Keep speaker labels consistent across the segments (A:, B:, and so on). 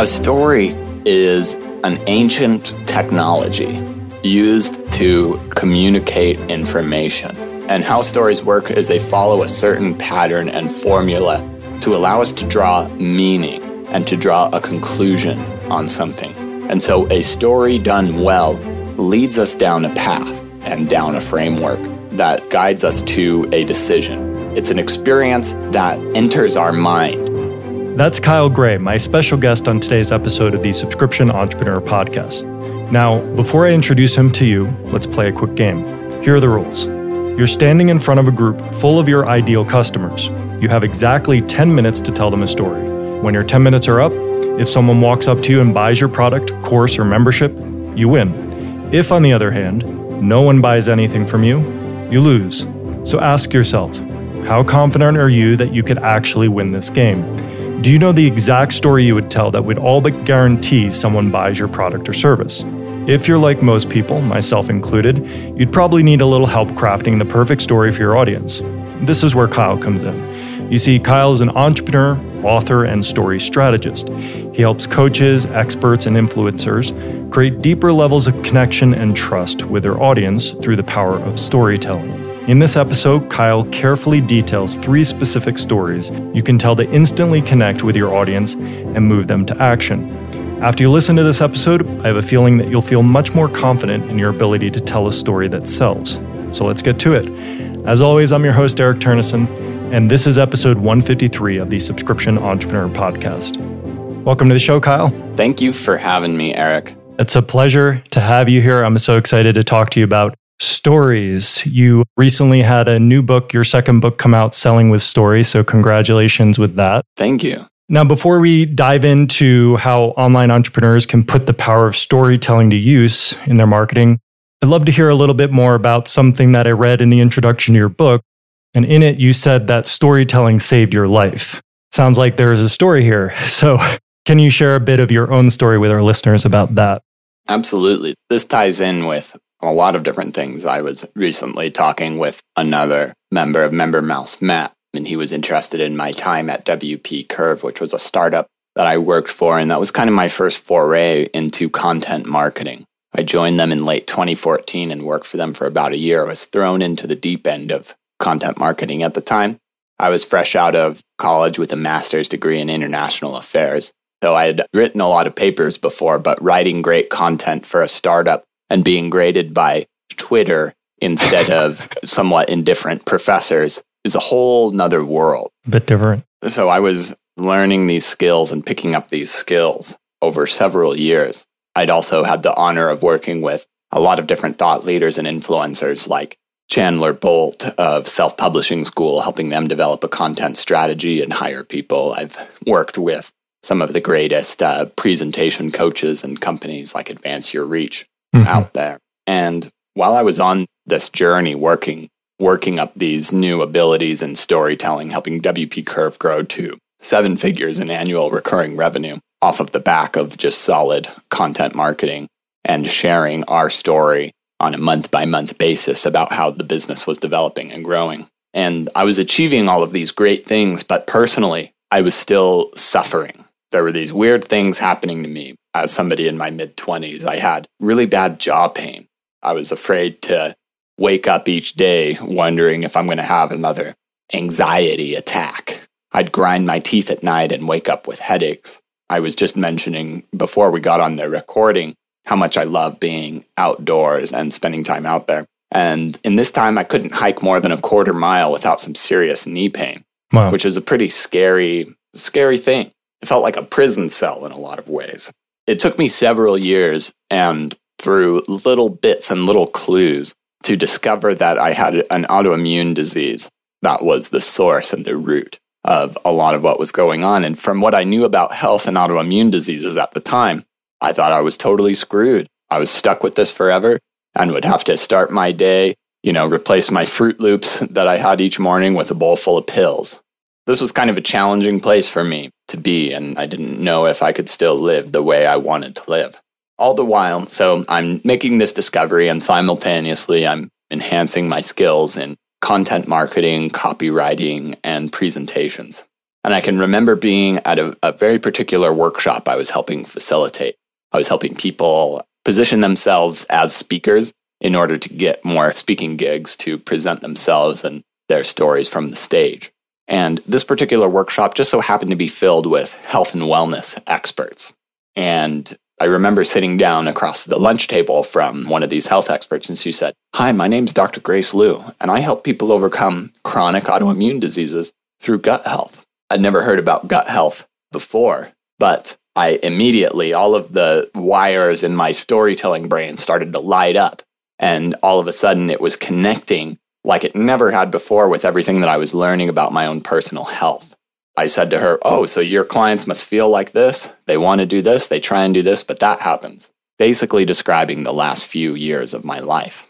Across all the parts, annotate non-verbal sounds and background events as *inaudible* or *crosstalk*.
A: A story is an ancient technology used to communicate information. And how stories work is they follow a certain pattern and formula to allow us to draw meaning and to draw a conclusion on something. And so a story done well leads us down a path and down a framework that guides us to a decision. It's an experience that enters our mind.
B: That's Kyle Gray, my special guest on today's episode of the Subscription Entrepreneur Podcast. Now, before I introduce him to you, let's play a quick game. Here are the rules. You're standing in front of a group full of your ideal customers. You have exactly 10 minutes to tell them a story. When your 10 minutes are up, if someone walks up to you and buys your product, course, or membership, you win. If, on the other hand, no one buys anything from you, you lose. So ask yourself how confident are you that you could actually win this game? Do you know the exact story you would tell that would all but guarantee someone buys your product or service? If you're like most people, myself included, you'd probably need a little help crafting the perfect story for your audience. This is where Kyle comes in. You see, Kyle is an entrepreneur, author, and story strategist. He helps coaches, experts, and influencers create deeper levels of connection and trust with their audience through the power of storytelling. In this episode, Kyle carefully details three specific stories you can tell to instantly connect with your audience and move them to action. After you listen to this episode, I have a feeling that you'll feel much more confident in your ability to tell a story that sells. So let's get to it. As always, I'm your host, Eric Turnison, and this is episode 153 of the Subscription Entrepreneur Podcast. Welcome to the show, Kyle.
A: Thank you for having me, Eric.
B: It's a pleasure to have you here. I'm so excited to talk to you about stories. You recently had a new book, your second book, come out, Selling with Stories. So, congratulations with that.
A: Thank you.
B: Now, before we dive into how online entrepreneurs can put the power of storytelling to use in their marketing, I'd love to hear a little bit more about something that I read in the introduction to your book. And in it, you said that storytelling saved your life. Sounds like there's a story here. *laughs* So, can you share a bit of your own story with our listeners about that?
A: Absolutely. This ties in with a lot of different things. I was recently talking with another member of MemberMouse, Matt, and he was interested in my time at WP Curve, which was a startup that I worked for. And that was kind of my first foray into content marketing. I joined them in late 2014 and worked for them for about a year. I was thrown into the deep end of content marketing at the time. I was fresh out of college with a master's degree in international affairs. So I had written a lot of papers before, but writing great content for a startup and being graded by Twitter instead *laughs* of somewhat indifferent professors is a whole nother world.
B: A bit different.
A: So I was learning these skills and picking up these skills over several years. I'd also had the honor of working with a lot of different thought leaders and influencers like Chandler Bolt of Self Publishing School, helping them develop a content strategy and hire people. I've worked with some of the greatest uh, presentation coaches and companies like Advance Your Reach mm-hmm. out there. And while I was on this journey working working up these new abilities in storytelling, helping WP Curve grow to seven figures in annual recurring revenue off of the back of just solid content marketing and sharing our story on a month by month basis about how the business was developing and growing. And I was achieving all of these great things, but personally, I was still suffering. There were these weird things happening to me as somebody in my mid 20s. I had really bad jaw pain. I was afraid to wake up each day wondering if I'm going to have another anxiety attack. I'd grind my teeth at night and wake up with headaches. I was just mentioning before we got on the recording how much I love being outdoors and spending time out there. And in this time, I couldn't hike more than a quarter mile without some serious knee pain, wow. which is a pretty scary, scary thing. It felt like a prison cell in a lot of ways. It took me several years and through little bits and little clues to discover that I had an autoimmune disease that was the source and the root of a lot of what was going on. And from what I knew about health and autoimmune diseases at the time, I thought I was totally screwed. I was stuck with this forever and would have to start my day, you know, replace my Froot Loops that I had each morning with a bowl full of pills. This was kind of a challenging place for me to be, and I didn't know if I could still live the way I wanted to live all the while, so I'm making this discovery and simultaneously I'm enhancing my skills in content marketing, copywriting, and presentations. And I can remember being at a, a very particular workshop I was helping facilitate. I was helping people position themselves as speakers in order to get more speaking gigs to present themselves and their stories from the stage. And this particular workshop just so happened to be filled with health and wellness experts. And I remember sitting down across the lunch table from one of these health experts, and she said, Hi, my name's Dr. Grace Liu, and I help people overcome chronic autoimmune diseases through gut health. I'd never heard about gut health before, but I immediately, all of the wires in my storytelling brain started to light up. And all of a sudden, it was connecting like it never had before with everything that I was learning about my own personal health. I said to her, Oh, so your clients must feel like this. They want to do this, they try and do this, but that happens. Basically, describing the last few years of my life.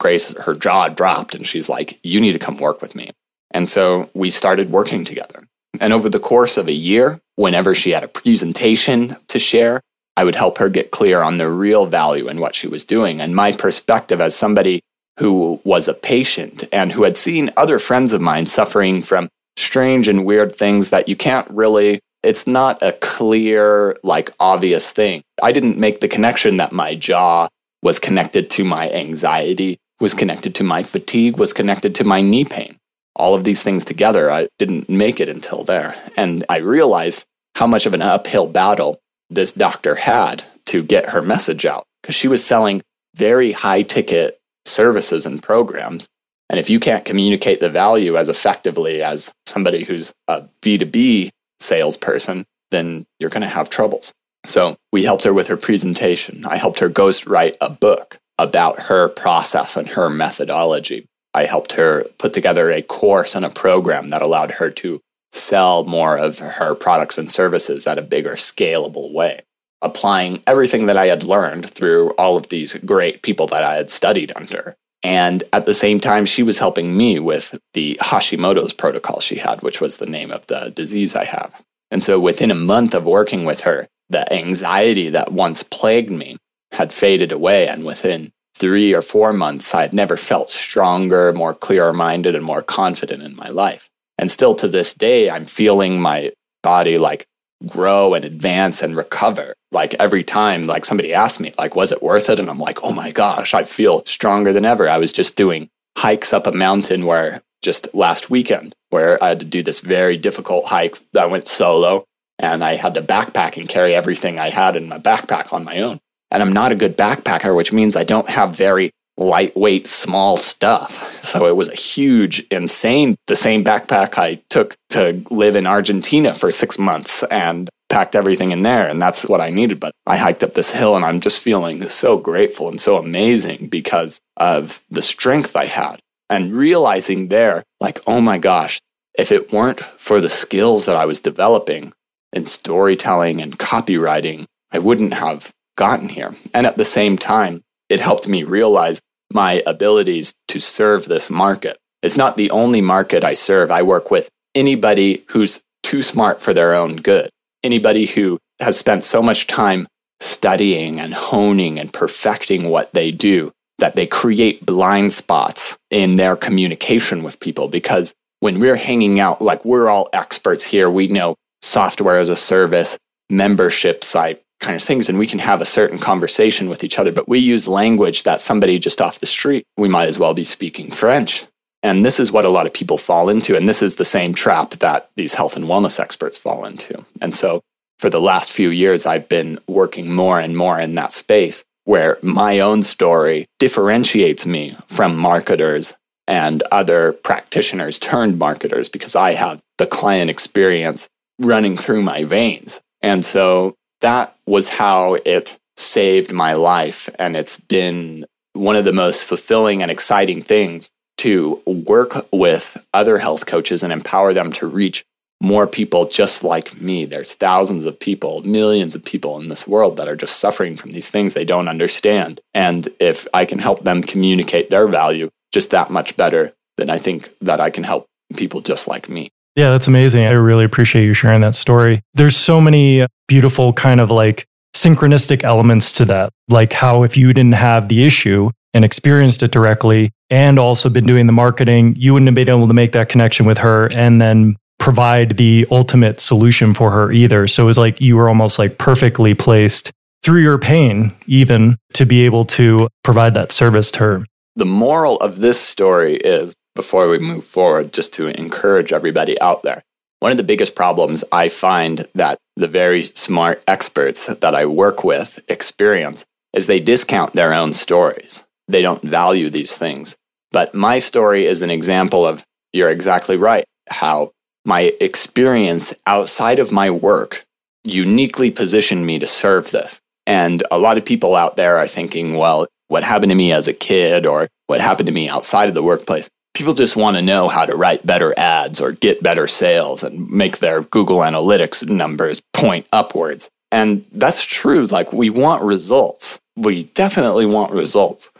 A: Grace, her jaw dropped, and she's like, You need to come work with me. And so we started working together. And over the course of a year, whenever she had a presentation to share, I would help her get clear on the real value in what she was doing. And my perspective as somebody who was a patient and who had seen other friends of mine suffering from strange and weird things that you can't really, it's not a clear, like obvious thing. I didn't make the connection that my jaw was connected to my anxiety, was connected to my fatigue, was connected to my knee pain all of these things together. I didn't make it until there. And I realized how much of an uphill battle this doctor had to get her message out because she was selling very high ticket services and programs. And if you can't communicate the value as effectively as somebody who's a B2B salesperson, then you're going to have troubles. So we helped her with her presentation. I helped her ghostwrite a book about her process and her methodology. I helped her put together a course and a program that allowed her to sell more of her products and services at a bigger, scalable way, applying everything that I had learned through all of these great people that I had studied under. And at the same time, she was helping me with the Hashimoto's protocol she had, which was the name of the disease I have. And so within a month of working with her, the anxiety that once plagued me had faded away. And within three or four months, I had never felt stronger, more clear minded, and more confident in my life. And still to this day, I'm feeling my body like grow and advance and recover. Like every time, like somebody asked me, like, was it worth it? And I'm like, oh my gosh, I feel stronger than ever. I was just doing hikes up a mountain where just last weekend, where I had to do this very difficult hike that went solo. And I had to backpack and carry everything I had in my backpack on my own. And I'm not a good backpacker, which means I don't have very lightweight, small stuff. So it was a huge, insane, the same backpack I took to live in Argentina for six months and packed everything in there. And that's what I needed. But I hiked up this hill and I'm just feeling so grateful and so amazing because of the strength I had and realizing there, like, oh my gosh, if it weren't for the skills that I was developing in storytelling and copywriting, I wouldn't have gotten here. And at the same time, it helped me realize my abilities to serve this market. It's not the only market I serve. I work with anybody who's too smart for their own good, anybody who has spent so much time studying and honing and perfecting what they do that they create blind spots in their communication with people. Because when we're hanging out, like we're all experts here, we know software as a service, membership site, kind of things and we can have a certain conversation with each other but we use language that somebody just off the street we might as well be speaking french and this is what a lot of people fall into and this is the same trap that these health and wellness experts fall into and so for the last few years i've been working more and more in that space where my own story differentiates me from marketers and other practitioners turned marketers because i have the client experience running through my veins and so that was how it saved my life. And it's been one of the most fulfilling and exciting things to work with other health coaches and empower them to reach more people just like me. There's thousands of people, millions of people in this world that are just suffering from these things they don't understand. And if I can help them communicate their value just that much better, then I think that I can help people just like me.
B: Yeah, that's amazing. I really appreciate you sharing that story. There's so many beautiful kind of like synchronistic elements to that. Like how if you didn't have the issue and experienced it directly and also been doing the marketing, you wouldn't have been able to make that connection with her and then provide the ultimate solution for her either. So it was like you were almost like perfectly placed through your pain, even to be able to provide that service to her.
A: The moral of this story is before we move forward, just to encourage everybody out there. One of the biggest problems I find that the very smart experts that I work with experience is they discount their own stories. They don't value these things. But my story is an example of, you're exactly right, how my experience outside of my work uniquely positioned me to serve this. And a lot of people out there are thinking, well, what happened to me as a kid or what happened to me outside of the workplace? People just want to know how to write better ads or get better sales and make their Google Analytics numbers point upwards. And that's true. Like, we want results. We definitely want results.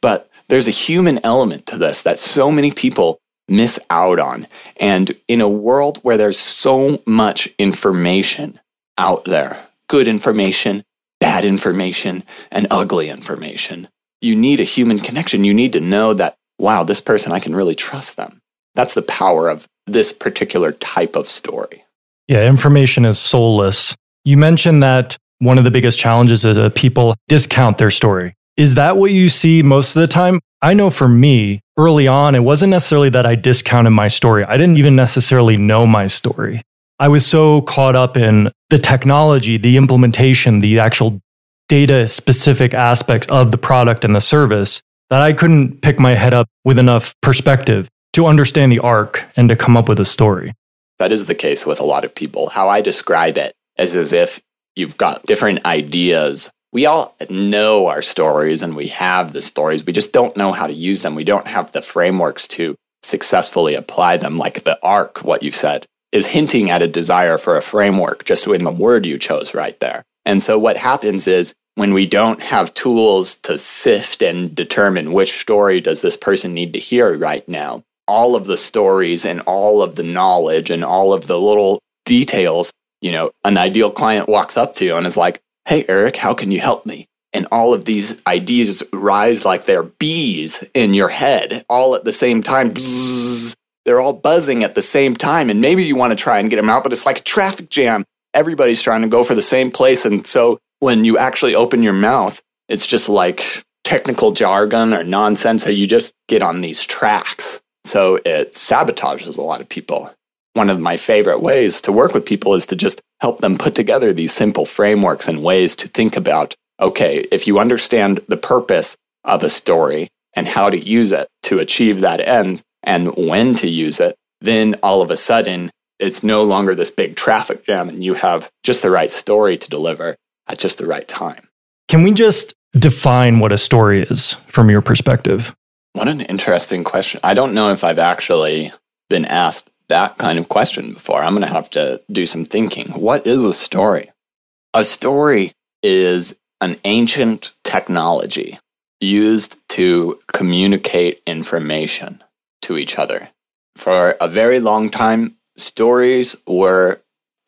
A: But there's a human element to this that so many people miss out on. And in a world where there's so much information out there, good information, bad information, and ugly information, you need a human connection. You need to know that, wow, this person, I can really trust them. That's the power of this particular type of story.
B: Yeah, information is soulless. You mentioned that one of the biggest challenges is that people discount their story. Is that what you see most of the time? I know for me, early on, it wasn't necessarily that I discounted my story. I didn't even necessarily know my story. I was so caught up in the technology, the implementation, the actual data specific aspects of the product and the service that I couldn't pick my head up with enough perspective to understand the arc and to come up with a story.
A: That is the case with a lot of people. How I describe it is as if you've got different ideas. We all know our stories and we have the stories. We just don't know how to use them. We don't have the frameworks to successfully apply them, like the arc, what you said, is hinting at a desire for a framework just in the word you chose right there. And so what happens is when we don't have tools to sift and determine which story does this person need to hear right now, all of the stories and all of the knowledge and all of the little details, you know, an ideal client walks up to you and is like, Hey, Eric, how can you help me? And all of these ideas rise like they're bees in your head all at the same time. Bzzz. They're all buzzing at the same time. And maybe you want to try and get them out, but it's like a traffic jam everybody's trying to go for the same place. And so when you actually open your mouth, it's just like technical jargon or nonsense, or you just get on these tracks. So it sabotages a lot of people. One of my favorite ways to work with people is to just help them put together these simple frameworks and ways to think about okay, if you understand the purpose of a story and how to use it to achieve that end and when to use it, then all of a sudden it's no longer this big traffic jam and you have just the right story to deliver at just the right time.
B: Can we just define what a story is from your perspective?
A: What an interesting question. I don't know if I've actually been asked that kind of question before. I'm going to have to do some thinking. What is a story? A story is an ancient technology used to communicate information to each other. For a very long time, stories were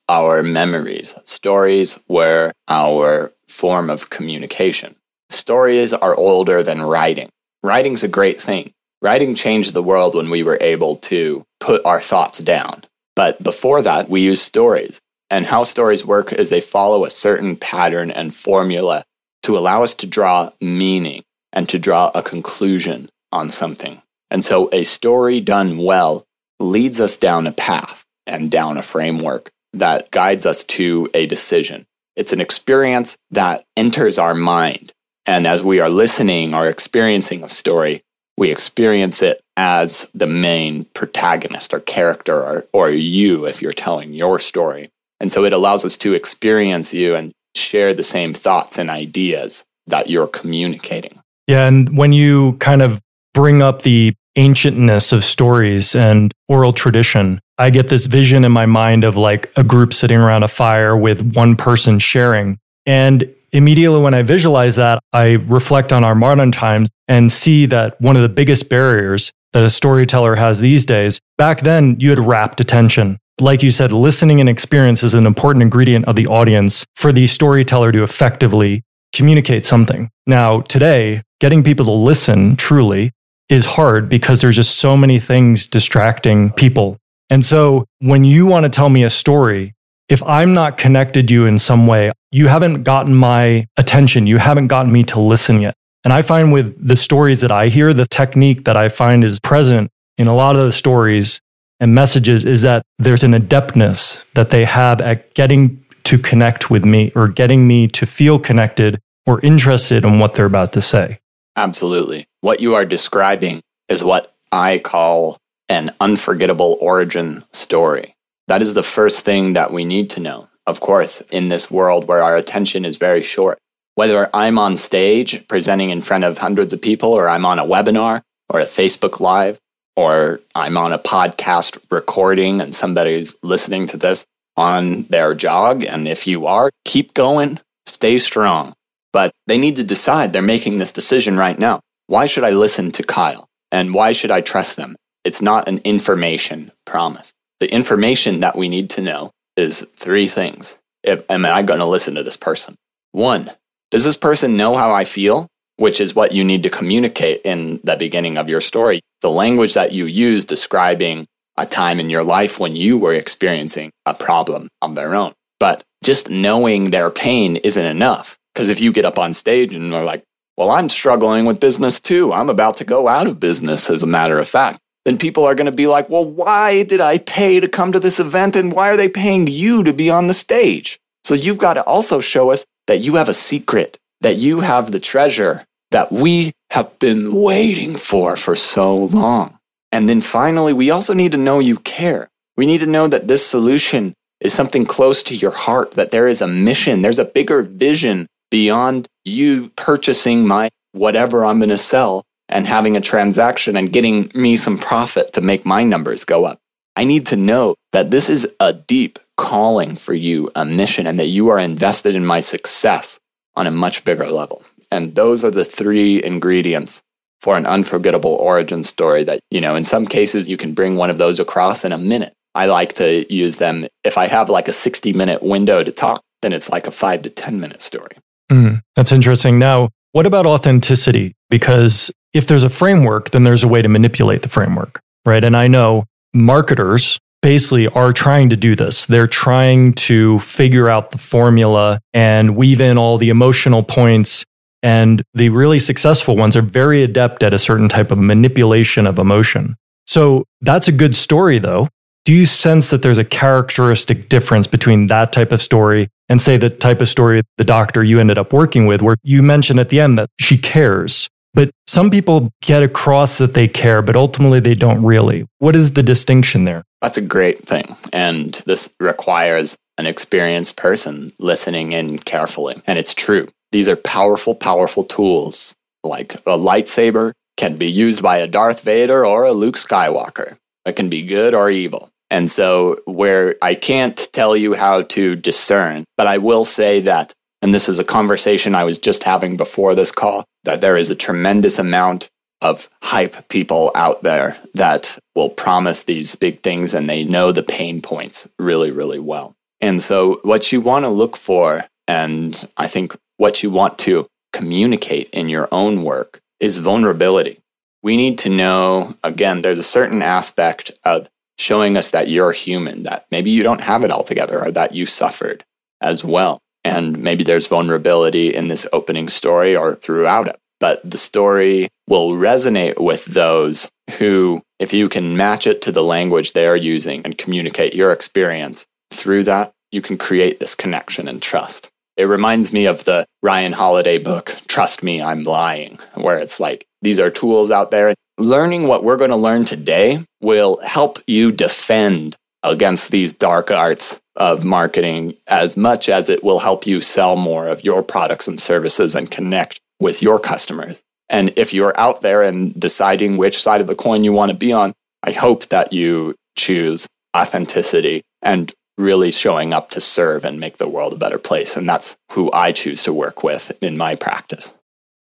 A: our memories. Stories were our form of communication. Stories are older than writing. Writing's a great thing. Writing changed the world when we were able to put our thoughts down. But before that, we used stories. And how stories work is they follow a certain pattern and formula to allow us to draw meaning and to draw a conclusion on something. And so a story done well leads us down a path and down a framework that guides us to a decision. It's an experience that enters our mind. And as we are listening or experiencing a story, we experience it as the main protagonist or character or, or you if you're telling your story. And so it allows us to experience you and share the same thoughts and ideas that you're communicating.
B: Yeah. And when you kind of bring up the ancientness of stories and oral tradition. I get this vision in my mind of like a group sitting around a fire with one person sharing. And immediately when I visualize that, I reflect on our modern times and see that one of the biggest barriers that a storyteller has these days, back then you had rapt attention. Like you said, listening and experience is an important ingredient of the audience for the storyteller to effectively communicate something. Now, today, getting people to listen truly is hard because there's just so many things distracting people. And so when you want to tell me a story, if I'm not connected you in some way, you haven't gotten my attention. You haven't gotten me to listen yet. And I find with the stories that I hear, the technique that I find is present in a lot of the stories and messages is that there's an adeptness that they have at getting to connect with me or getting me to feel connected or interested in what they're about to say.
A: Absolutely. What you are describing is what I call an unforgettable origin story. That is the first thing that we need to know. Of course, in this world where our attention is very short, whether I'm on stage presenting in front of hundreds of people, or I'm on a webinar or a Facebook Live, or I'm on a podcast recording and somebody's listening to this on their jog. And if you are, keep going, stay strong. But they need to decide they're making this decision right now. Why should I listen to Kyle? And why should I trust them? It's not an information promise. The information that we need to know is three things. If, am I going to listen to this person? One, does this person know how I feel? Which is what you need to communicate in the beginning of your story. The language that you use describing a time in your life when you were experiencing a problem of their own. But just knowing their pain isn't enough. Because if you get up on stage and are like, well, I'm struggling with business too. I'm about to go out of business, as a matter of fact. Then people are going to be like, well, why did I pay to come to this event and why are they paying you to be on the stage? So you've got to also show us that you have a secret, that you have the treasure that we have been waiting for for so long. And then finally, we also need to know you care. We need to know that this solution is something close to your heart, that there is a mission, there's a bigger vision beyond you purchasing my whatever I'm going to sell and having a transaction and getting me some profit to make my numbers go up. I need to know that this is a deep calling for you, a mission, and that you are invested in my success on a much bigger level. And those are the three ingredients for an unforgettable origin story that, you know, in some cases you can bring one of those across in a minute. I like to use them. If I have like a 60 minute window to talk, then it's like a five to 10 minute story.
B: Mm, that's interesting. Now, what about authenticity? Because if there's a framework, then there's a way to manipulate the framework, right? And I know marketers basically are trying to do this. They're trying to figure out the formula and weave in all the emotional points. And the really successful ones are very adept at a certain type of manipulation of emotion. So that's a good story, though. Do you sense that there's a characteristic difference between that type of story and, say, the type of story the doctor you ended up working with, where you mentioned at the end that she cares? But some people get across that they care, but ultimately they don't really. What is the distinction there?
A: That's a great thing. And this requires an experienced person listening in carefully. And it's true. These are powerful, powerful tools. Like a lightsaber can be used by a Darth Vader or a Luke Skywalker. It can be good or evil. And so, where I can't tell you how to discern, but I will say that, and this is a conversation I was just having before this call, that there is a tremendous amount of hype people out there that will promise these big things and they know the pain points really, really well. And so, what you want to look for, and I think what you want to communicate in your own work, is vulnerability. We need to know, again, there's a certain aspect of showing us that you're human, that maybe you don't have it all together or that you suffered as well. And maybe there's vulnerability in this opening story or throughout it but the story will resonate with those who, if you can match it to the language they are using and communicate your experience through that, you can create this connection and trust. It reminds me of the Ryan Holiday book, Trust Me, I'm Lying, where it's like these are tools out there. Learning what we're going to learn today will help you defend against these dark arts of marketing as much as it will help you sell more of your products and services and connect with your customers. And if you're out there and deciding which side of the coin you want to be on, I hope that you choose authenticity and really showing up to serve and make the world a better place. And that's who I choose to work with in my practice.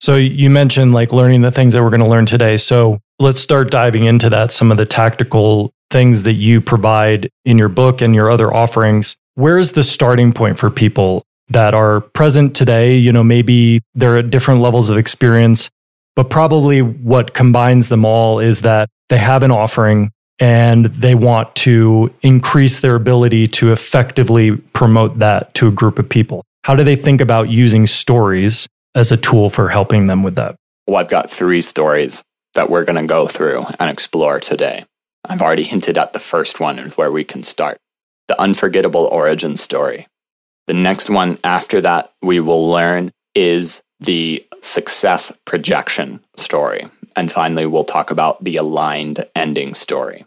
B: So you mentioned like learning the things that we're going to learn today. So let's start diving into that, some of the tactical things that you provide in your book and your other offerings. Where's the starting point for people that are present today. You know, maybe they're at different levels of experience, but probably what combines them all is that they have an offering, and they want to increase their ability to effectively promote that to a group of people. How do they think about using stories as a tool for helping them with that?
A: Well, I've got three stories that we're going to go through and explore today. I've already hinted at the first one and where we can start the unforgettable origin story. The next one after that we will learn is the success projection story. And finally, we'll talk about the aligned ending story.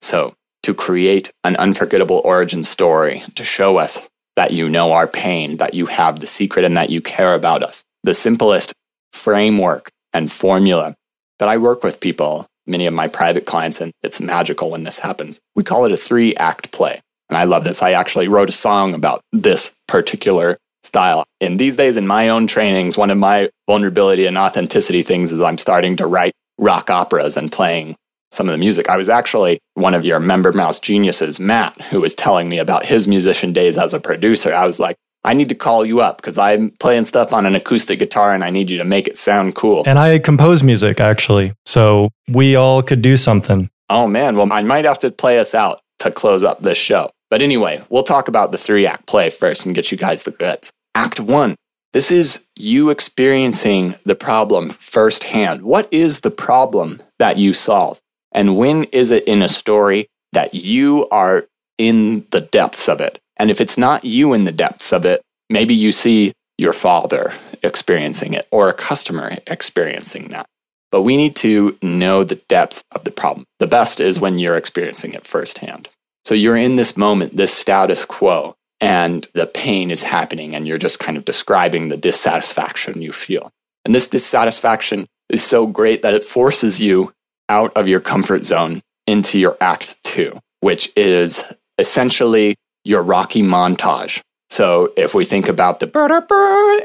A: So, to create an unforgettable origin story to show us that you know our pain, that you have the secret, and that you care about us, the simplest framework and formula that I work with people, many of my private clients, and it's magical when this happens. We call it a three act play. And I love this. I actually wrote a song about this particular style. And these days in my own trainings, one of my vulnerability and authenticity things is I'm starting to write rock operas and playing some of the music. I was actually one of your MemberMouse geniuses, Matt, who was telling me about his musician days as a producer. I was like, I need to call you up because I'm playing stuff on an acoustic guitar and I need you to make it sound cool.
B: And I compose music actually. So we all could do something.
A: Oh man, well, I might have to play us out to close up this show. But anyway, we'll talk about the three act play first and get you guys the goods. Act one. This is you experiencing the problem firsthand. What is the problem that you solve? And when is it in a story that you are in the depths of it? And if it's not you in the depths of it, maybe you see your father experiencing it or a customer experiencing that. But we need to know the depth of the problem. The best is when you're experiencing it firsthand. So you're in this moment, this status quo, and the pain is happening, and you're just kind of describing the dissatisfaction you feel. And this dissatisfaction is so great that it forces you out of your comfort zone into your act two, which is essentially your Rocky montage. So if we think about the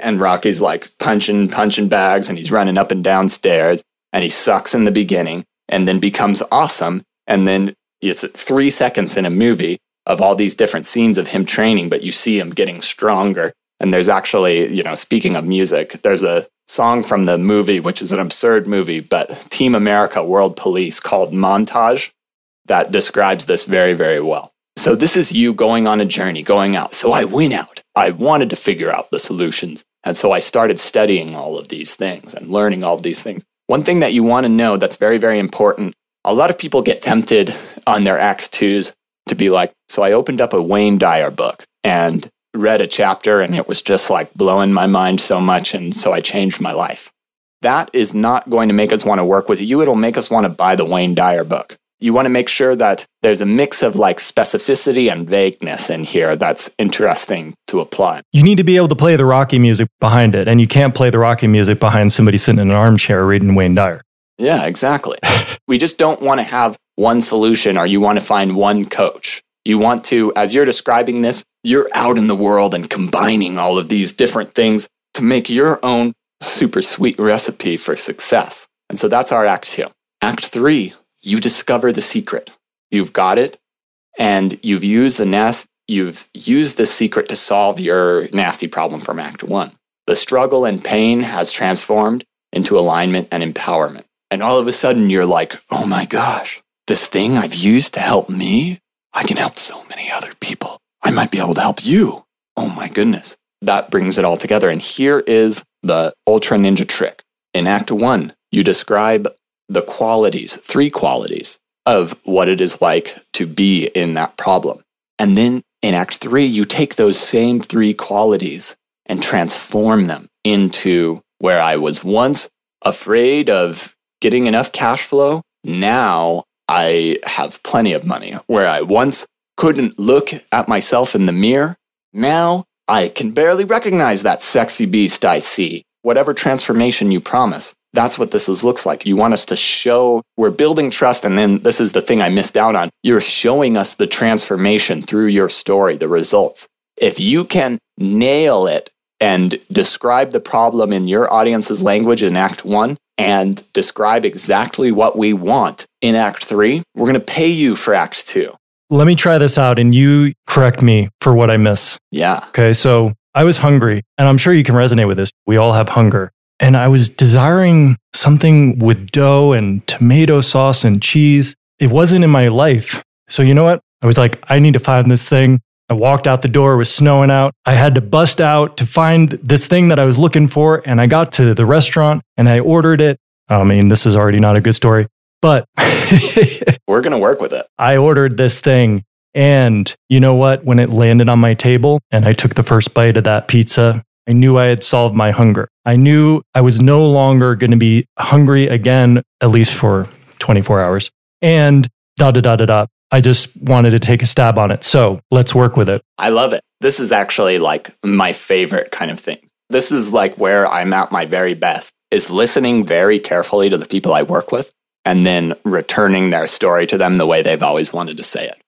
A: and Rocky's like punching, punching bags and he's running up and down stairs and he sucks in the beginning and then becomes awesome. And then it's three seconds in a movie of all these different scenes of him training, but you see him getting stronger. And there's actually, you know, speaking of music, there's a song from the movie, which is an absurd movie, but Team America World Police called Montage that describes this very, very well. So this is you going on a journey, going out. So I went out. I wanted to figure out the solutions. And so I started studying all of these things and learning all of these things. One thing that you want to know that's very, very important. A lot of people get tempted on their Act 2s to be like, so I opened up a Wayne Dyer book and read a chapter and it was just like blowing my mind so much. And so I changed my life. That is not going to make us want to work with you. It'll make us want to buy the Wayne Dyer book you want to make sure that there's a mix of like specificity and vagueness in here that's interesting to apply.
B: You need to be able to play the Rocky music behind it, and you can't play the Rocky music behind somebody sitting in an armchair reading Wayne Dyer.
A: Yeah, exactly. *laughs* we just don't want to have one solution or you want to find one coach. You want to, as you're describing this, you're out in the world and combining all of these different things to make your own super sweet recipe for success. And so that's our act two. Act three you discover the secret. You've got it, and you've used the nest. You've used the secret to solve your nasty problem from Act One. The struggle and pain has transformed into alignment and empowerment. And all of a sudden, you're like, oh my gosh, this thing I've used to help me, I can help so many other people. I might be able to help you. Oh my goodness. That brings it all together. And here is the Ultra Ninja trick. In Act One, you describe the qualities, three qualities of what it is like to be in that problem. And then in Act Three, you take those same three qualities and transform them into where I was once afraid of getting enough cash flow. Now I have plenty of money. Where I once couldn't look at myself in the mirror, now I can barely recognize that sexy beast I see. Whatever transformation you promise, that's what this is, looks like. You want us to show we're building trust. And then this is the thing I missed out on. You're showing us the transformation through your story, the results. If you can nail it and describe the problem in your audience's language in Act One and describe exactly what we want in Act Three, we're going to pay you for Act Two.
B: Let me try this out and you correct me for what I miss.
A: Yeah.
B: Okay. So I was hungry, and I'm sure you can resonate with this. We all have hunger. And I was desiring something with dough and tomato sauce and cheese. it wasn't in my life. So, you know what? I was like, I need to find this thing. I walked out the door, it was snowing out. I had to bust out to find this thing that I was looking for. And I got to the restaurant and I ordered it. I mean, this is already not a good story, but *laughs*
A: we're going to work with it.
B: I ordered this thing. And you know what? When it landed on my table and I took the first bite of that pizza, I knew I had solved my hunger. I knew I was no longer going to be hungry again, at least for 24 hours. And da da da da da. I just wanted to take a stab on it. So let's work with it.
A: I love it. This is actually like my favorite kind of thing. This is like where I'm at my very best is listening very carefully to the people I work with and then returning their story to them the way they've always wanted to say it.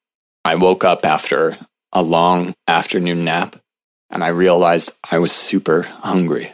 A: I woke up after a long afternoon nap and I realized I was super hungry.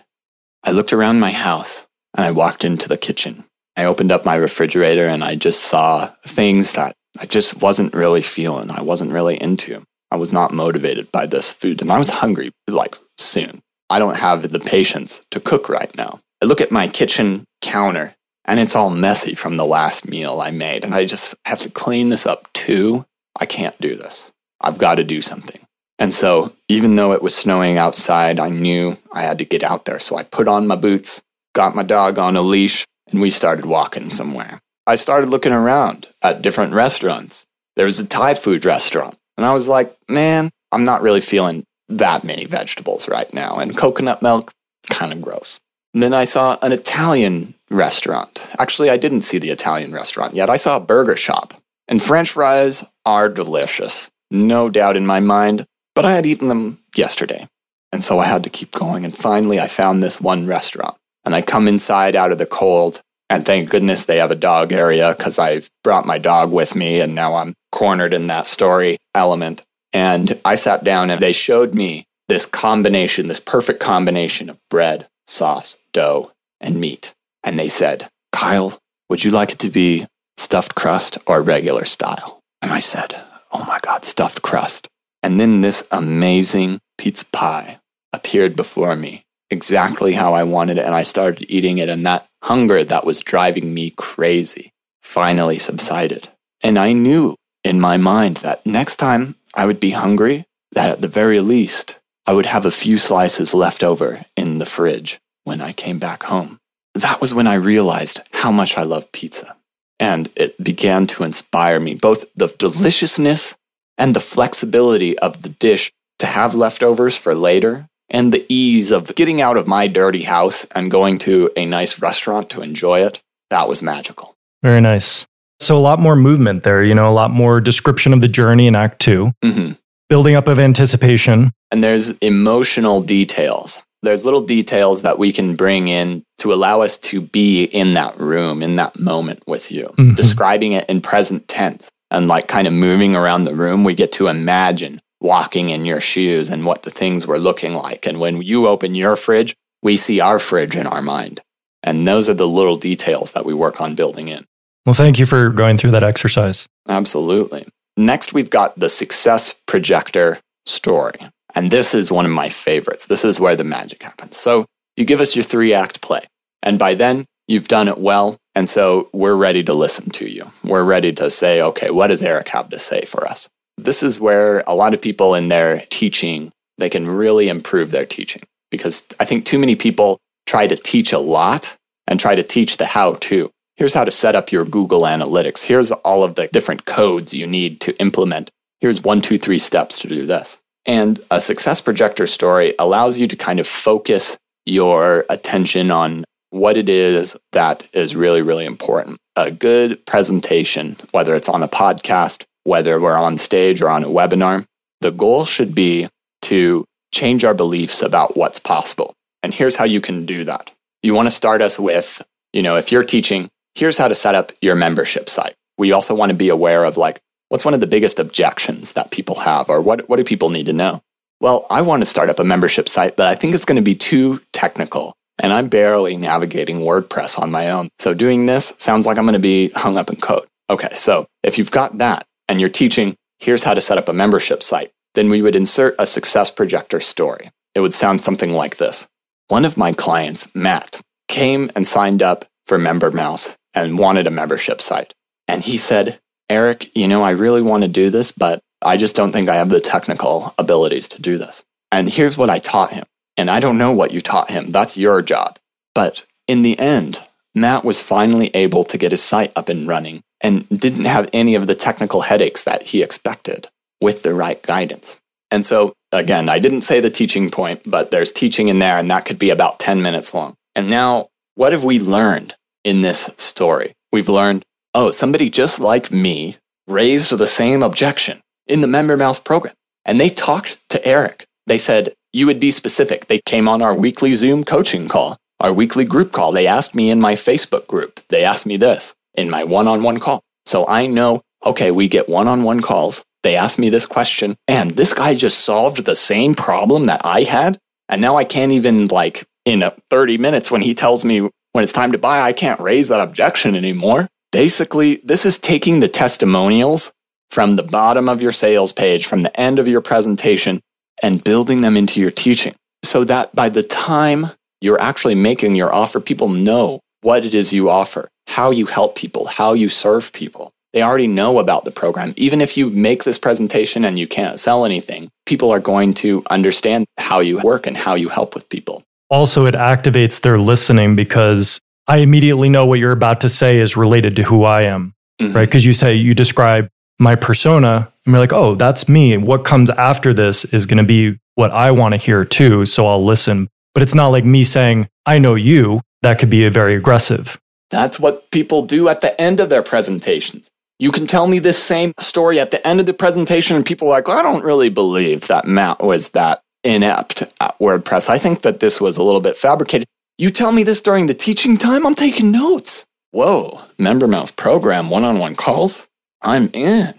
A: I looked around my house and I walked into the kitchen. I opened up my refrigerator and I just saw things that I just wasn't really feeling. I wasn't really into. I was not motivated by this food and I was hungry like soon. I don't have the patience to cook right now. I look at my kitchen counter and it's all messy from the last meal I made and I just have to clean this up too. I can't do this. I've got to do something. And so, even though it was snowing outside, I knew I had to get out there. So I put on my boots, got my dog on a leash, and we started walking somewhere. I started looking around at different restaurants. There was a Thai food restaurant. And I was like, man, I'm not really feeling that many vegetables right now. And coconut milk, kind of gross. And then I saw an Italian restaurant. Actually, I didn't see the Italian restaurant yet. I saw a burger shop. And french fries are delicious. No doubt in my mind. But I had eaten them yesterday. And so I had to keep going. And finally, I found this one restaurant. And I come inside out of the cold. And thank goodness they have a dog area because I've brought my dog with me. And now I'm cornered in that story element. And I sat down and they showed me this combination, this perfect combination of bread, sauce, dough, and meat. And they said, Kyle, would you like it to be stuffed crust or regular style? And I said, Oh my God, stuffed crust. And then this amazing pizza pie appeared before me, exactly how I wanted it. And I started eating it. And that hunger that was driving me crazy finally subsided. And I knew in my mind that next time I would be hungry, that at the very least, I would have a few slices left over in the fridge when I came back home. That was when I realized how much I love pizza. And it began to inspire me, both the deliciousness and the flexibility of the dish to have leftovers for later, and the ease of getting out of my dirty house and going to a nice restaurant to enjoy it, that was magical.
B: Very nice. So, a lot more movement there, you know, a lot more description of the journey in Act 2
A: mm-hmm.
B: building up of anticipation.
A: And there's emotional details. There's little details that we can bring in to allow us to be in that room, in that moment with you, mm-hmm. describing it in present tense and like kind of moving around the room, we get to imagine walking in your shoes and what the things were looking like. And when you open your fridge, we see our fridge in our mind. And those are the little details that we work on building in.
B: Well, thank you for going through that exercise.
A: Absolutely. Next, we've got the success projector story. And this is one of my favorites. This is where the magic happens. So you give us your three act play. And by then, you've done it well. And so we're ready to listen to you. We're ready to say, okay, what does Eric have to say for us? This is where a lot of people in their teaching, they can really improve their teaching because I think too many people try to teach a lot and try to teach the how to. Here's how to set up your Google Analytics. Here's all of the different codes you need to implement. Here's one, two, three steps to do this. And a success projector story allows you to kind of focus your attention on what it is that is really, really important. A good presentation, whether it's on a podcast, whether we're on stage or on a webinar, the goal should be to change our beliefs about what's possible. And here's how you can do that. You want to start us with, you know, if you're teaching, here's how to set up your membership site. We also want to be aware of like, what's one of the biggest objections that people have or what, what do people need to know? Well, I want to start up a membership site, but I think it's going to be too technical and I'm barely navigating WordPress on my own. So doing this sounds like I'm going to be hung up in code. Okay, so if you've got that and you're teaching, here's how to set up a membership site, then we would insert a success projector story. It would sound something like this. One of my clients, Matt, came and signed up for MemberMouse and wanted a membership site. And he said, Eric, you know, I really want to do this, but I just don't think I have the technical abilities to do this. And here's what I taught him. And I don't know what you taught him. That's your job. But in the end, Matt was finally able to get his site up and running and didn't have any of the technical headaches that he expected with the right guidance. And so, again, I didn't say the teaching point, but there's teaching in there, and that could be about 10 minutes long. And now, what have we learned in this story? We've learned, oh, somebody just like me raised the same objection in the MemberMouse program. And they talked to Eric. They said, you would be specific. They came on our weekly Zoom coaching call, our weekly group call. They asked me in my Facebook group. They asked me this in my one on one call. So I know, okay, we get one on one calls. They asked me this question, and this guy just solved the same problem that I had. And now I can't even, like, in 30 minutes when he tells me when it's time to buy, I can't raise that objection anymore. Basically, this is taking the testimonials from the bottom of your sales page, from the end of your presentation, and building them into your teaching so that by the time you're actually making your offer, people know what it is you offer, how you help people, how you serve people. They already know about the program. Even if you make this presentation and you can't sell anything, people are going to understand how you work and how you help with people.
B: Also, it activates their listening because I immediately know what you're about to say is related to who I am, mm-hmm. right? Because you say you describe my persona, and we're like, oh, that's me. What comes after this is going to be what I want to hear too. So I'll listen. But it's not like me saying, I know you. That could be very aggressive.
A: That's what people do at the end of their presentations. You can tell me this same story at the end of the presentation, and people are like, well, I don't really believe that Matt was that inept at WordPress. I think that this was a little bit fabricated. You tell me this during the teaching time, I'm taking notes. Whoa, MemberMouse program one on one calls? I'm in.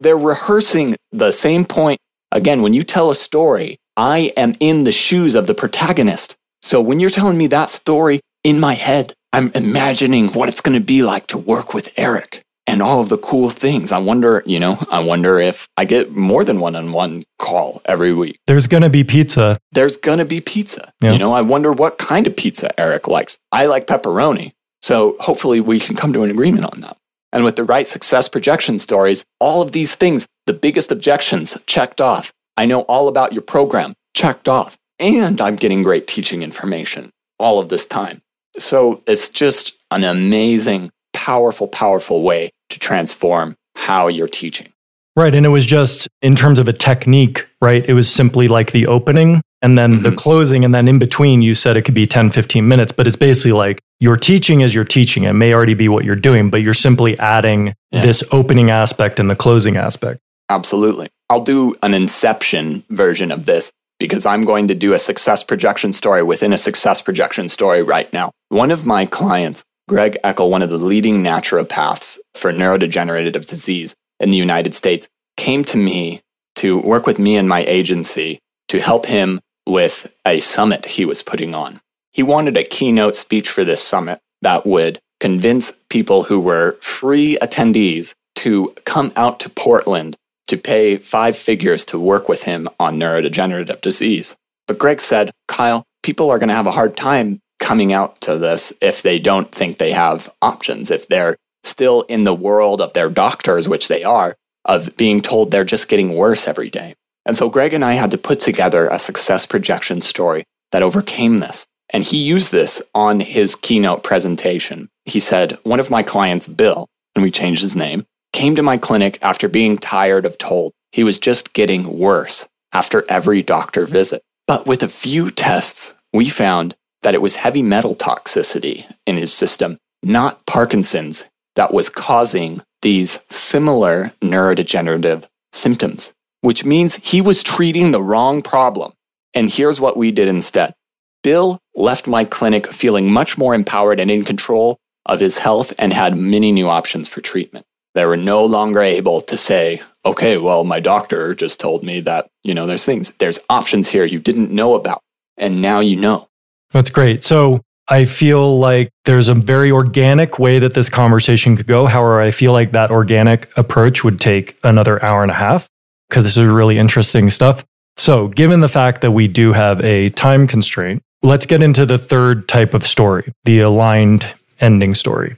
A: They're rehearsing the same point. Again, when you tell a story, I am in the shoes of the protagonist. So when you're telling me that story in my head, I'm imagining what it's going to be like to work with Eric and all of the cool things. I wonder, you know, I wonder if I get more than one on one call every week.
B: There's going to be pizza.
A: There's going to be pizza. Yeah. You know, I wonder what kind of pizza Eric likes. I like pepperoni. So hopefully we can come to an agreement on that. And with the right success projection stories, all of these things, the biggest objections checked off. I know all about your program checked off. And I'm getting great teaching information all of this time. So it's just an amazing, powerful, powerful way to transform how you're teaching.
B: Right. And it was just in terms of a technique, right? It was simply like the opening and then mm-hmm. the closing. And then in between, you said it could be 10, 15 minutes, but it's basically like your teaching as you're teaching. It may already be what you're doing, but you're simply adding yeah. this opening aspect and the closing aspect.
A: Absolutely. I'll do an inception version of this because I'm going to do a success projection story within a success projection story right now. One of my clients, Greg Eckel, one of the leading naturopaths for neurodegenerative disease, in the United States came to me to work with me and my agency to help him with a summit he was putting on. He wanted a keynote speech for this summit that would convince people who were free attendees to come out to Portland to pay five figures to work with him on neurodegenerative disease. But Greg said, Kyle, people are going to have a hard time coming out to this if they don't think they have options, if they're still in the world of their doctors, which they are, of being told they're just getting worse every day. And so Greg and I had to put together a success projection story that overcame this. And he used this on his keynote presentation. He said, One of my clients, Bill, and we changed his name, came to my clinic after being tired of told he was just getting worse after every doctor visit. But with a few tests, we found that it was heavy metal toxicity in his system, not Parkinson's, that was causing these similar neurodegenerative symptoms, which means he was treating the wrong problem. And here's what we did instead. Bill left my clinic feeling much more empowered and in control of his health and had many new options for treatment. They were no longer able to say, okay, well, my doctor just told me that, you know, there's things, there's options here you didn't know about. And now you know.
B: That's great. So I feel like there's a very organic way that this conversation could go. However, I feel like that organic approach would take another hour and a half because this is really interesting stuff. So, given the fact that we do have a time constraint, let's get into the third type of story the aligned ending story.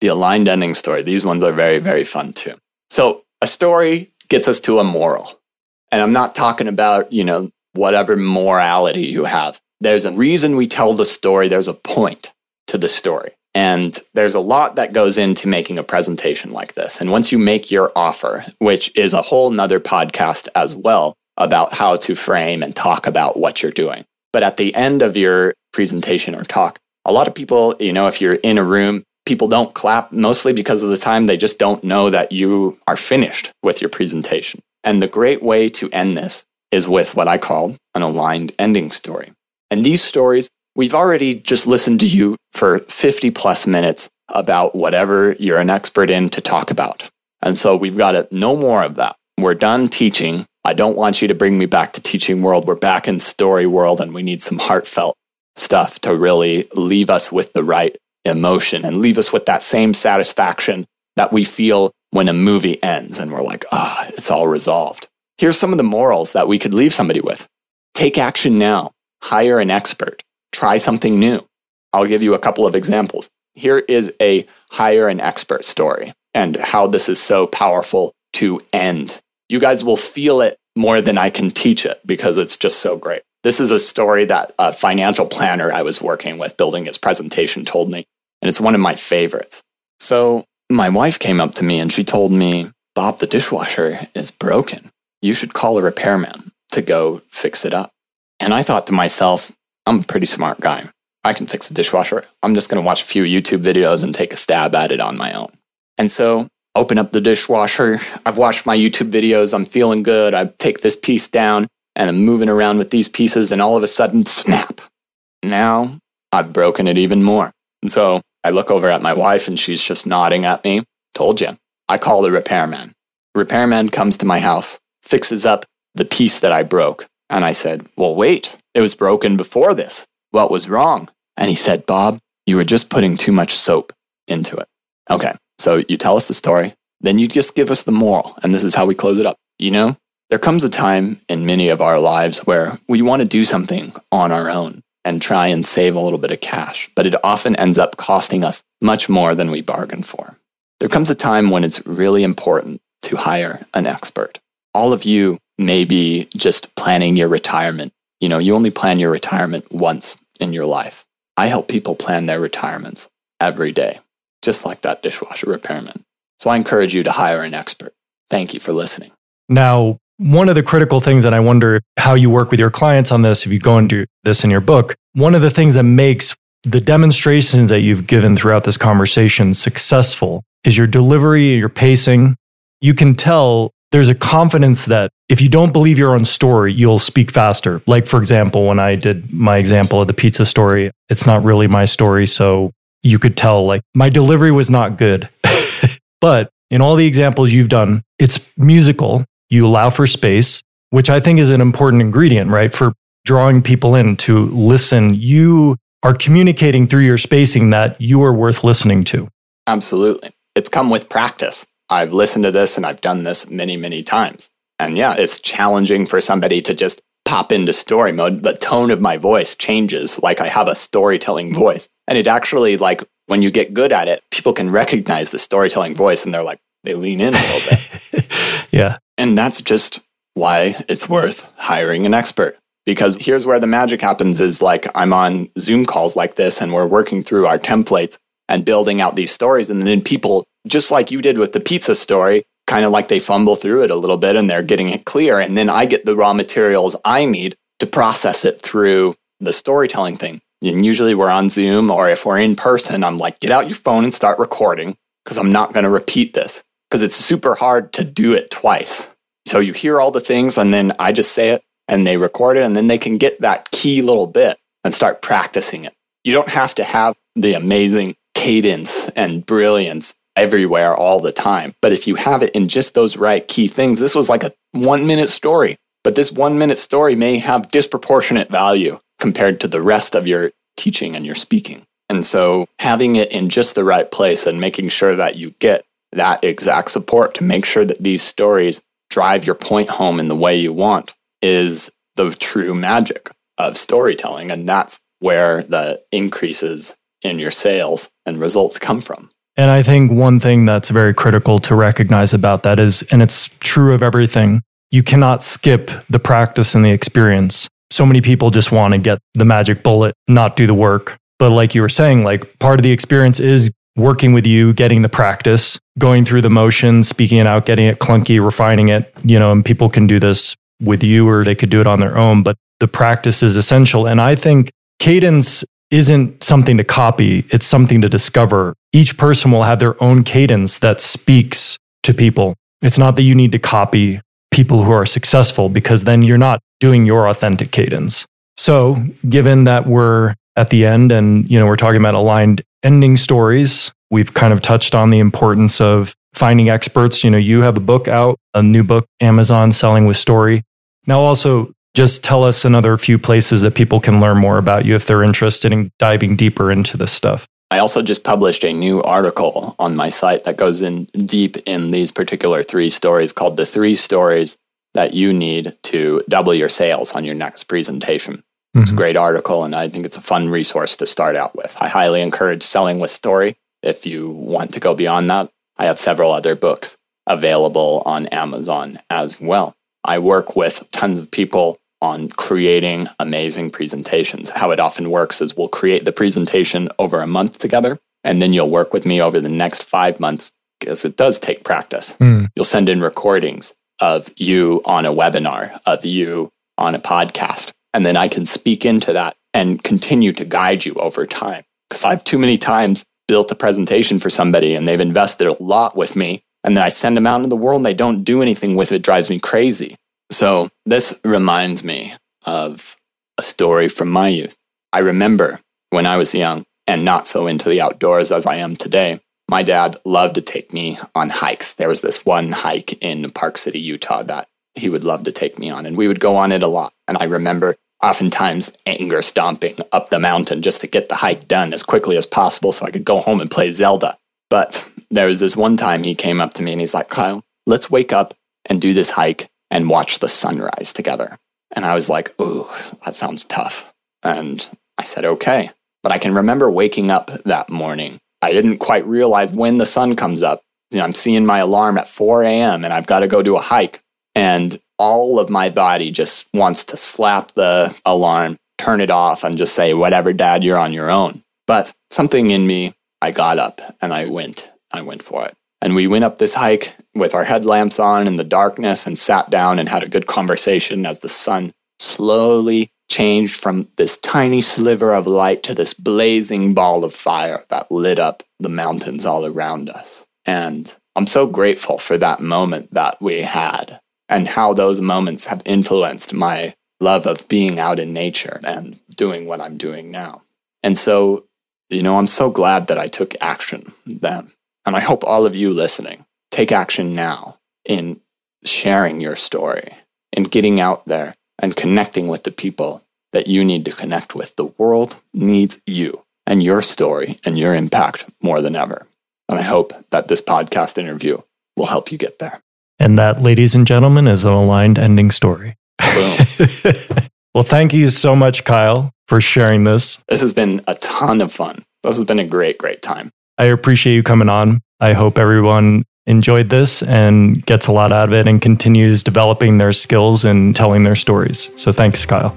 A: The aligned ending story. These ones are very, very fun too. So a story gets us to a moral. And I'm not talking about, you know, whatever morality you have. There's a reason we tell the story, there's a point to the story. And there's a lot that goes into making a presentation like this. And once you make your offer, which is a whole nother podcast as well about how to frame and talk about what you're doing. But at the end of your presentation or talk, a lot of people, you know, if you're in a room, people don't clap mostly because of the time they just don't know that you are finished with your presentation. And the great way to end this is with what I call an aligned ending story. And these stories, we've already just listened to you for 50 plus minutes about whatever you're an expert in to talk about. And so we've got to no more of that. We're done teaching. I don't want you to bring me back to teaching world. We're back in story world and we need some heartfelt stuff to really leave us with the right emotion and leave us with that same satisfaction that we feel when a movie ends and we're like, ah, oh, it's all resolved. Here's some of the morals that we could leave somebody with. Take action now. Hire an expert. Try something new. I'll give you a couple of examples. Here is a hire an expert story and how this is so powerful to end you guys will feel it more than I can teach it because it's just so great. This is a story that a financial planner I was working with building his presentation told me, and it's one of my favorites. So, my wife came up to me and she told me, Bob, the dishwasher is broken. You should call a repairman to go fix it up. And I thought to myself, I'm a pretty smart guy. I can fix a dishwasher. I'm just going to watch a few YouTube videos and take a stab at it on my own. And so open up the dishwasher. I've watched my YouTube videos. I'm feeling good. I take this piece down and I'm moving around with these pieces, and all of a sudden, snap. Now I've broken it even more. And so I look over at my wife and she's just nodding at me. Told you. I call the repairman. Repairman comes to my house, fixes up the piece that I broke. And I said, Well, wait, it was broken before this. What was wrong? And he said, Bob, you were just putting too much soap into it. Okay, so you tell us the story, then you just give us the moral, and this is how we close it up. You know, there comes a time in many of our lives where we want to do something on our own and try and save a little bit of cash, but it often ends up costing us much more than we bargained for. There comes a time when it's really important to hire an expert. All of you may be just planning your retirement. You know, you only plan your retirement once in your life. I help people plan their retirements every day just like that dishwasher repairman. So I encourage you to hire an expert. Thank you for listening.
B: Now, one of the critical things, and I wonder how you work with your clients on this, if you go into this in your book, one of the things that makes the demonstrations that you've given throughout this conversation successful is your delivery, your pacing. You can tell there's a confidence that if you don't believe your own story, you'll speak faster. Like, for example, when I did my example of the pizza story, it's not really my story. So you could tell like my delivery was not good. *laughs* but in all the examples you've done, it's musical. You allow for space, which I think is an important ingredient, right? For drawing people in to listen. You are communicating through your spacing that you are worth listening to.
A: Absolutely. It's come with practice. I've listened to this and I've done this many, many times. And yeah, it's challenging for somebody to just pop into story mode. The tone of my voice changes like I have a storytelling voice. And it actually, like, when you get good at it, people can recognize the storytelling voice and they're like, they lean in a little
B: bit. *laughs* yeah.
A: And that's just why it's worth hiring an expert. Because here's where the magic happens is like I'm on Zoom calls like this and we're working through our templates and building out these stories. And then people, just like you did with the pizza story, kind of like they fumble through it a little bit and they're getting it clear. And then I get the raw materials I need to process it through the storytelling thing. And usually we're on Zoom or if we're in person, I'm like, get out your phone and start recording because I'm not going to repeat this because it's super hard to do it twice. So you hear all the things and then I just say it and they record it and then they can get that key little bit and start practicing it. You don't have to have the amazing cadence and brilliance everywhere all the time. But if you have it in just those right key things, this was like a one minute story, but this one minute story may have disproportionate value compared to the rest of your teaching and your speaking. And so having it in just the right place and making sure that you get that exact support to make sure that these stories drive your point home in the way you want is the true magic of storytelling. And that's where the increases in your sales and results come from.
B: And I think one thing that's very critical to recognize about that is, and it's true of everything, you cannot skip the practice and the experience. So many people just want to get the magic bullet, not do the work. But like you were saying, like part of the experience is working with you, getting the practice, going through the motions, speaking it out, getting it clunky, refining it, you know, and people can do this with you or they could do it on their own, but the practice is essential. And I think cadence isn't something to copy, it's something to discover. Each person will have their own cadence that speaks to people. It's not that you need to copy people who are successful because then you're not doing your authentic cadence. So, given that we're at the end and you know we're talking about aligned ending stories, we've kind of touched on the importance of finding experts. You know, you have a book out, a new book, Amazon Selling with Story. Now, also, just tell us another few places that people can learn more about you if they're interested in diving deeper into this stuff.
A: I also just published a new article on my site that goes in deep in these particular three stories called The Three Stories That You Need to Double Your Sales on Your Next Presentation. Mm-hmm. It's a mm-hmm. great article, and I think it's a fun resource to start out with. I highly encourage selling with story if you want to go beyond that. I have several other books available on Amazon as well. I work with tons of people on creating amazing presentations. How it often works is we'll create the presentation over a month together, and then you'll work with me over the next five months because it does take practice. Mm. You'll send in recordings of you on a webinar, of you on a podcast, and then I can speak into that and continue to guide you over time. Because I've too many times built a presentation for somebody and they've invested a lot with me, and then I send them out into the world and they don't do anything with it, it drives me crazy. So this reminds me of a story from my youth. I remember when I was young and not so into the outdoors as I am today, my dad loved to take me on hikes. There was this one hike in Park City, Utah that he would love to take me on, and we would go on it a lot. And I remember oftentimes anger stomping up the mountain just to get the hike done as quickly as possible so I could go home and play Zelda. But there was this one time he came up to me and he's like, Kyle, let's wake up and do this hike and watch the sunrise together. And I was like, ooh, that sounds tough. And I said, okay. But I can remember waking up that morning. I didn't quite realize when the sun comes up. You know, I'm seeing my alarm at 4 a.m. and I've got to go do a hike. And all of my body just wants to slap the alarm, turn it off, and just say, whatever, dad, you're on your own. But something in me, I got up and I went. I went for it. And we went up this hike with our headlamps on in the darkness and sat down and had a good conversation as the sun slowly changed from this tiny sliver of light to this blazing ball of fire that lit up the mountains all around us. And I'm so grateful for that moment that we had and how those moments have influenced my love of being out in nature and doing what I'm doing now. And so, you know, I'm so glad that I took action then. And I hope all of you listening take action now in sharing your story and getting out there and connecting with the people that you need to connect with. The world needs you and your story and your impact more than ever. And I hope that this podcast interview will help you get there.
B: And that, ladies and gentlemen, is an aligned ending story. *laughs* well, thank you so much, Kyle, for sharing this.
A: This has been a ton of fun. This has been a great, great time.
B: I appreciate you coming on. I hope everyone enjoyed this and gets a lot out of it and continues developing their skills and telling their stories. So thanks, Kyle.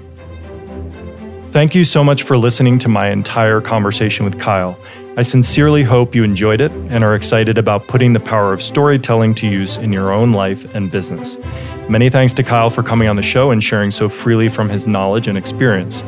B: Thank you so much for listening to my entire conversation with Kyle. I sincerely hope you enjoyed it and are excited about putting the power of storytelling to use in your own life and business. Many thanks to Kyle for coming on the show and sharing so freely from his knowledge and experience.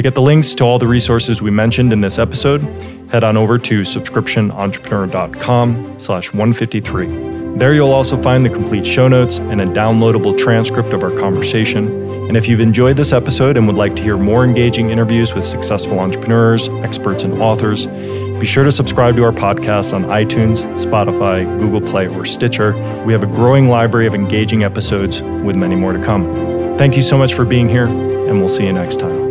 B: To get the links to all the resources we mentioned in this episode, head on over to subscriptionentrepreneur.com slash 153. There you'll also find the complete show notes and a downloadable transcript of our conversation. And if you've enjoyed this episode and would like to hear more engaging interviews with successful entrepreneurs, experts, and authors, be sure to subscribe to our podcast on iTunes, Spotify, Google Play, or Stitcher. We have a growing library of engaging episodes with many more to come. Thank you so much for being here, and we'll see you next time.